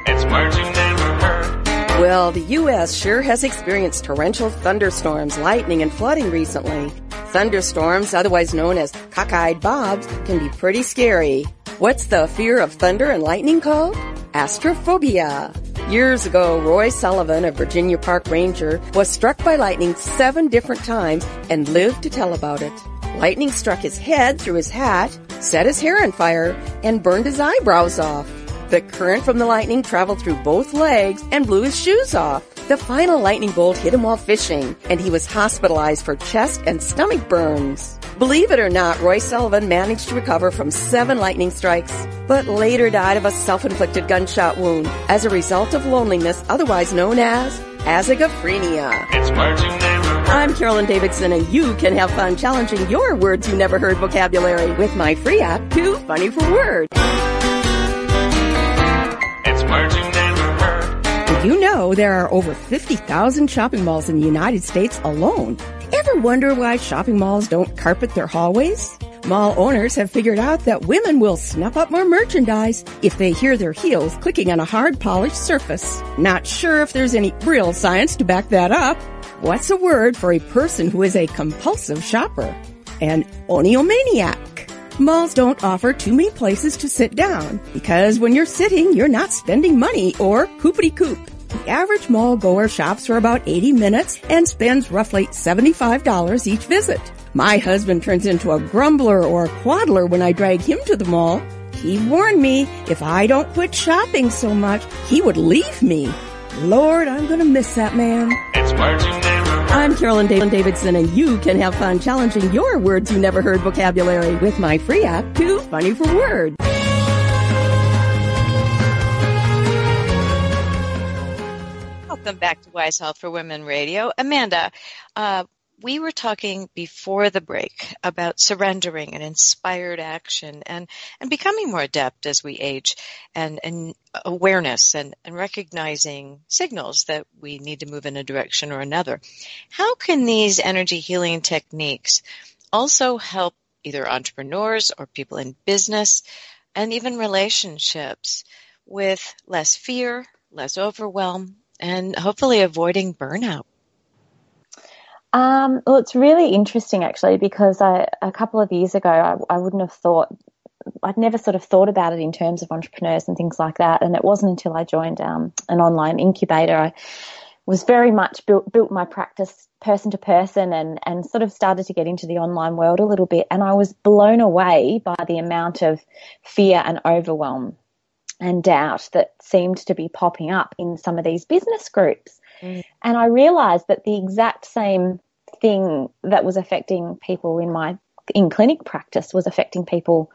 It's marching now for her. Well, the U.S. sure has experienced torrential thunderstorms, lightning, and flooding recently. Thunderstorms, otherwise known as cockeyed bobs, can be pretty scary. What's the fear of thunder and lightning called? Astrophobia. Years ago, Roy Sullivan, a Virginia Park Ranger, was struck by lightning seven different times and lived to tell about it. Lightning struck his head through his hat, set his hair on fire, and burned his eyebrows off. The current from the lightning traveled through both legs and blew his shoes off. The final lightning bolt hit him while fishing, and he was hospitalized for chest and stomach burns. Believe it or not, Roy Sullivan managed to recover from seven lightning strikes, but later died of a self-inflicted gunshot wound as a result of loneliness, otherwise known as azygophrenia. It's words you never heard. I'm Carolyn Davidson, and you can have fun challenging your words you never heard vocabulary with my free app, Too Funny for Words. It's words you did you know there are over 50,000 shopping malls in the United States alone? Ever wonder why shopping malls don't carpet their hallways? Mall owners have figured out that women will snap up more merchandise if they hear their heels clicking on a hard polished surface. Not sure if there's any real science to back that up. What's a word for a person who is a compulsive shopper? An oniomaniac. Malls don't offer too many places to sit down because when you're sitting, you're not spending money or coopity coop. The average mall goer shops for about 80 minutes and spends roughly $75 each visit. My husband turns into a grumbler or a quaddler when I drag him to the mall. He warned me if I don't quit shopping so much, he would leave me. Lord, I'm gonna miss that man. I'm Carolyn Dalen Davidson, and you can have fun challenging your words you never heard vocabulary with my free app, Too Funny for Words. Welcome back to Wise Health for Women Radio. Amanda, uh, we were talking before the break about surrendering and inspired action and, and becoming more adept as we age and, and awareness and, and recognizing signals that we need to move in a direction or another. How can these energy healing techniques also help either entrepreneurs or people in business and even relationships with less fear, less overwhelm, and hopefully avoiding burnout? Um, well, it's really interesting actually because I, a couple of years ago I, I wouldn't have thought I'd never sort of thought about it in terms of entrepreneurs and things like that. And it wasn't until I joined um, an online incubator I was very much built built my practice person to person and and sort of started to get into the online world a little bit. And I was blown away by the amount of fear and overwhelm and doubt that seemed to be popping up in some of these business groups. Mm. And I realized that the exact same thing that was affecting people in my in clinic practice was affecting people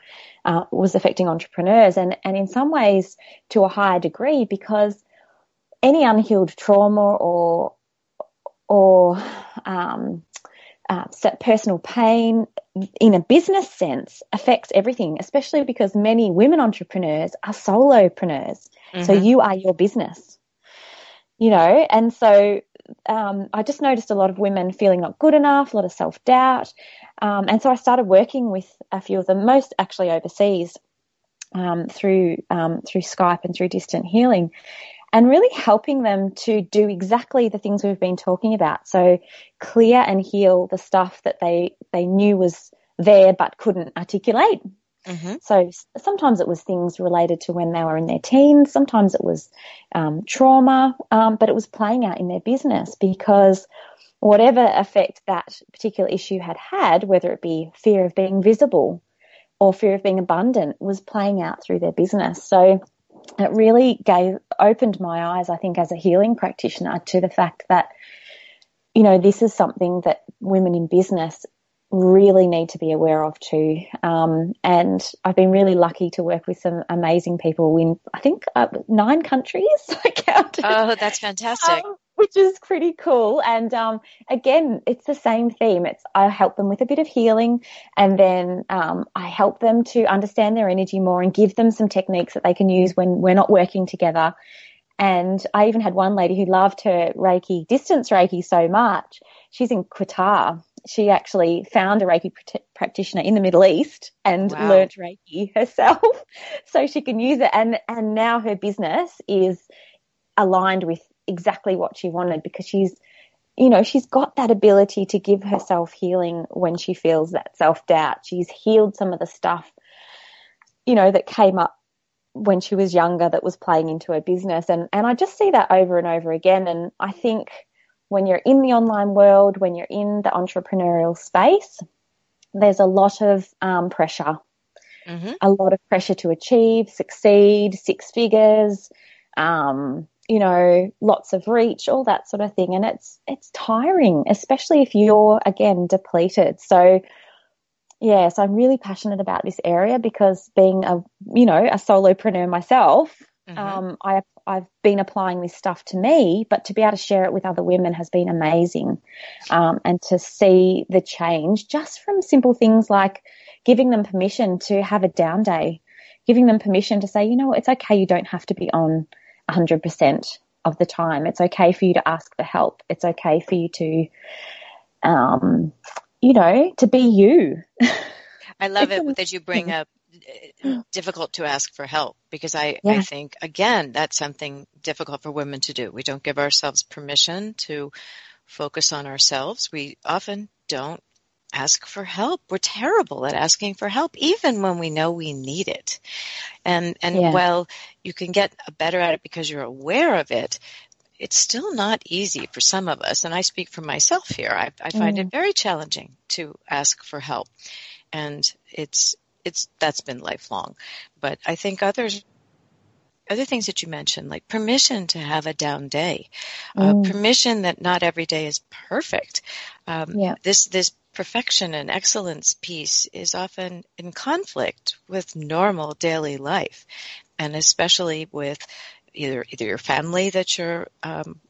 uh, was affecting entrepreneurs and and in some ways to a higher degree because any unhealed trauma or or um, uh, personal pain in a business sense affects everything, especially because many women entrepreneurs are solopreneurs. Mm-hmm. So you are your business, you know, and so um, I just noticed a lot of women feeling not good enough, a lot of self doubt. Um, and so I started working with a few of them, most actually overseas um, through um, through Skype and through distant healing and really helping them to do exactly the things we've been talking about. So clear and heal the stuff that they, they knew was there but couldn't articulate. Mm-hmm. So sometimes it was things related to when they were in their teens. Sometimes it was um, trauma, um, but it was playing out in their business because whatever effect that particular issue had had, whether it be fear of being visible or fear of being abundant, was playing out through their business. So it really gave opened my eyes, I think, as a healing practitioner to the fact that, you know, this is something that women in business really need to be aware of too. Um, and I've been really lucky to work with some amazing people in, I think, uh, nine countries. I counted. Oh, that's fantastic. Um, which is pretty cool. And um, again, it's the same theme. It's I help them with a bit of healing, and then um, I help them to understand their energy more and give them some techniques that they can use when we're not working together. And I even had one lady who loved her Reiki, distance Reiki so much. She's in Qatar. She actually found a Reiki practitioner in the Middle East and wow. learnt Reiki herself so she can use it. And, and now her business is aligned with exactly what she wanted because she's you know, she's got that ability to give herself healing when she feels that self doubt. She's healed some of the stuff, you know, that came up when she was younger that was playing into her business. And, and I just see that over and over again. And I think when you're in the online world, when you're in the entrepreneurial space, there's a lot of um, pressure, mm-hmm. a lot of pressure to achieve, succeed, six figures, um, you know, lots of reach, all that sort of thing. And it's, it's tiring, especially if you're again depleted. So, yeah, so I'm really passionate about this area because being a, you know, a solopreneur myself, mm-hmm. um, I, I've been applying this stuff to me, but to be able to share it with other women has been amazing. Um, and to see the change just from simple things like giving them permission to have a down day, giving them permission to say, you know, it's okay. You don't have to be on 100% of the time. It's okay for you to ask for help. It's okay for you to, um, you know, to be you. I love it that you bring up uh, difficult to ask for help because I, yeah. I think again that's something difficult for women to do. We don't give ourselves permission to focus on ourselves. We often don't ask for help. We're terrible at asking for help, even when we know we need it. And, and yeah. while you can get better at it because you're aware of it, it's still not easy for some of us. And I speak for myself here. I, I find mm. it very challenging to ask for help. And it's, it's, that's been lifelong. But I think others other things that you mentioned, like permission to have a down day, Mm. uh, permission that not every day is perfect. Um, Yeah. This this perfection and excellence piece is often in conflict with normal daily life, and especially with either either your family that you're um,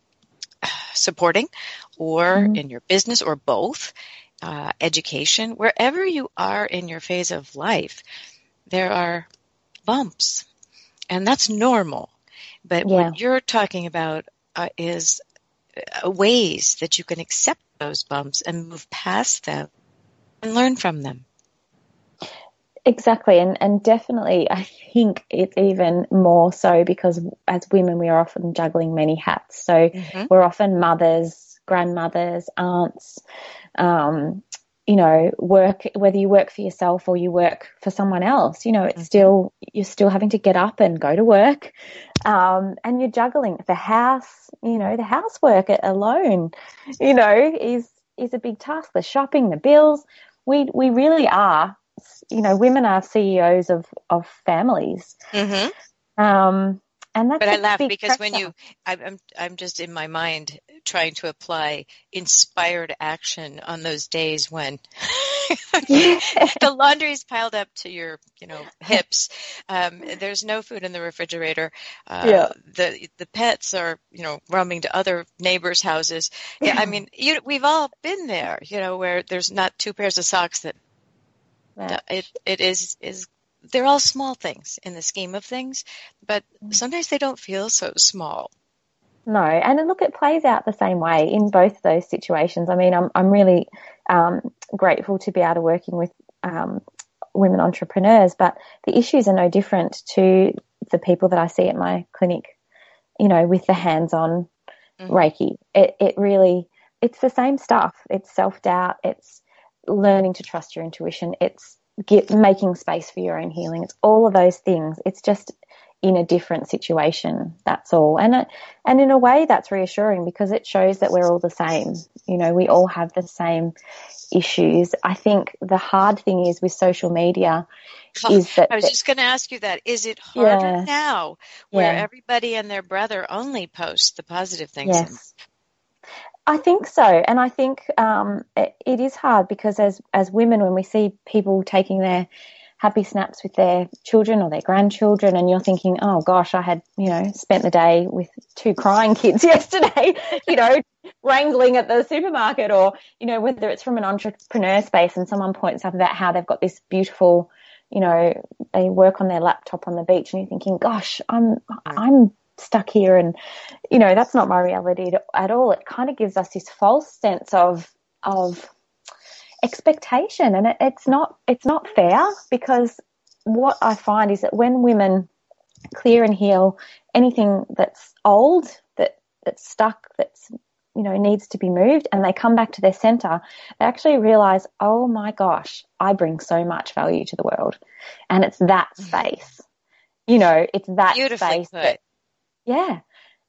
supporting, or Mhm. in your business, or both. Uh, education, wherever you are in your phase of life, there are bumps, and that's normal. But Yeah. what you're talking about uh, is uh, ways that you can accept those bumps and move past them and learn from them. Exactly, and and definitely, I think it's even more so because as women, we are often juggling many hats. So Mhm. we're often mothers, grandmothers, aunts. Um, you know, work whether you work for yourself or you work for someone else. You know, it's Mhm. still you're still having to get up and go to work, um, and you're juggling the house. You know, the housework alone, you know, is is a big task. The shopping, the bills. We we really are you know, women are CEOs of, of families. Mm-hmm. Um, and that's But I laugh because when you, I'm, I'm, I'm just in my mind trying to apply inspired action on those days when the laundry's piled up to your, you know, hips. Um, there's no food in the refrigerator. Uh, Yeah. The the pets are, you know, roaming to other neighbors' houses. Yeah, I mean, you, we've all been there, you know, where there's not two pairs of socks that it it is is they're all small things in the scheme of things, but sometimes they don't feel so small. No, and look, it plays out the same way in both those situations. I mean, I'm I'm really um, grateful to be able to working with um, women entrepreneurs, but the issues are no different to the people that I see at my clinic. You know, with the hands-on Mhm. Reiki, it it really it's the same stuff. It's self-doubt. It's learning to trust your intuition. It's get, making space for your own healing. It's all of those things. It's just in a different situation. That's all. And it, and in a way, that's reassuring because it shows that we're all the same. You know, we all have the same issues. I think the hard thing is with social media oh, is that I was just going to ask you that. Is it harder Yeah. now where Yeah. everybody and their brother only posts the positive things? Yes. I think so, and I think um, it, it is hard because as as women, when we see people taking their happy snaps with their children or their grandchildren, and you're thinking, oh gosh, I had you know spent the day with two crying kids yesterday, you know, wrangling at the supermarket, or you know whether it's from an entrepreneur space and someone points up about how they've got this beautiful you know, they work on their laptop on the beach and you're thinking, gosh, I'm, I'm stuck here and, you know, that's not my reality at- all. It kind of gives us this false sense of, of expectation and it, it's not, it's not fair because what I find is that when women clear and heal anything that's old, that, that's stuck, that's, you know, needs to be moved and they come back to their center, they actually realize, oh my gosh, I bring so much value to the world. And it's that mm-hmm. space. You know, it's that Beautifully space put. that, yeah.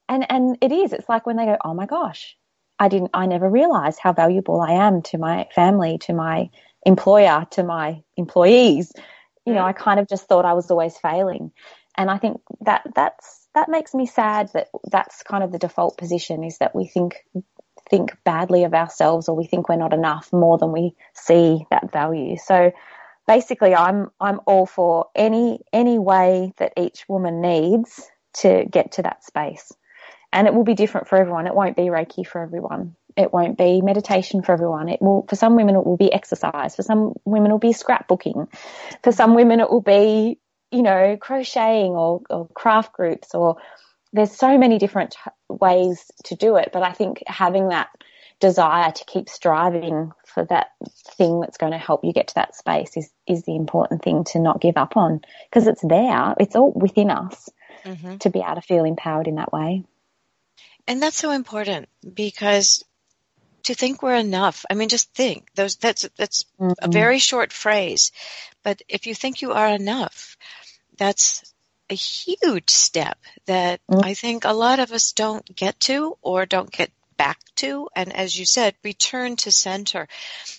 And, and it is, it's like when they go, oh my gosh, I didn't, I never realized how valuable I am to my family, to my employer, to my employees. You know, mm. I kind of just thought I was always failing. And I think that that's, that makes me sad that that's kind of the default position is that we think, think badly of ourselves or we think we're not enough more than we see that value. So basically I'm, I'm all for any, any way that each woman needs to get to that space. And it will be different for everyone. It won't be Reiki for everyone. It won't be meditation for everyone. It will, for some women, it will be exercise. For some women, it will be scrapbooking. For some women, it will be, you know, crocheting or, or craft groups or there's so many different ways to do it. But I think having that desire to keep striving for that thing that's going to help you get to that space is, is the important thing to not give up on because it's there. It's all within us hmm to be able to feel empowered in that way. And that's so important because to think we're enough. I mean, just think those. That's that's a Mhm. very short phrase, but if you think you are enough, that's a huge step that Mm. I think a lot of us don't get to or don't get back to. And as you said, return to center.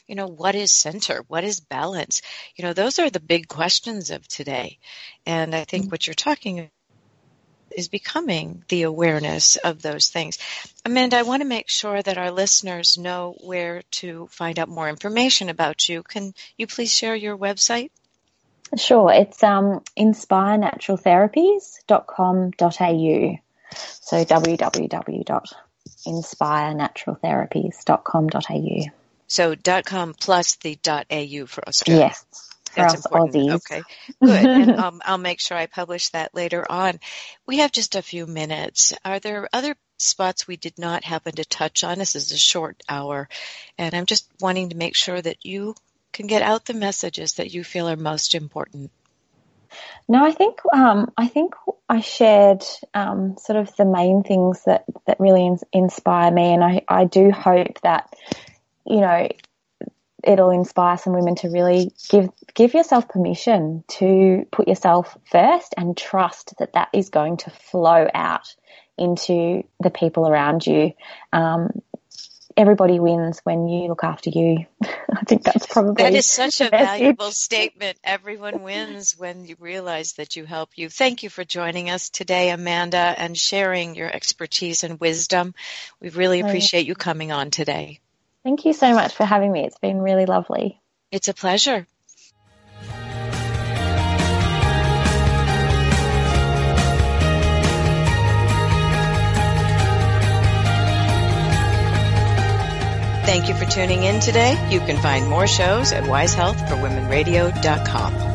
You know, what is center? What is balance? You know, those are the big questions of today. And I think what you're talking is becoming the awareness of those things. Amanda, I want to make sure that our listeners know where to find out more information about you. Can you please share your website? Sure, it's um, inspirenaturaltherapies.com.au. So www.inspirenaturaltherapies.com.au. So dot .com plus the dot .au for Australia. Yes, That's important. Aussies. Okay, good. and um, I'll make sure I publish that later on. We have just a few minutes. Are there other spots we did not happen to touch on? This is a short hour, and I'm just wanting to make sure that you can get out the messages that you feel are most important. No, I think um, I think I shared um, sort of the main things that that really ins- inspire me, and I I do hope that you know it'll inspire some women to really give give yourself permission to put yourself first and trust that that is going to flow out into the people around you. Um, everybody wins when you look after you. I think that's probably That is such a valuable statement. Everyone wins when you realize that you help you. Thank you for joining us today, Amanda, and sharing your expertise and wisdom. We really Oh. appreciate you coming on today. Thank you so much for having me. It's been really lovely. It's a pleasure. Thank you for tuning in today. You can find more shows at wisehealthforwomenradio.com.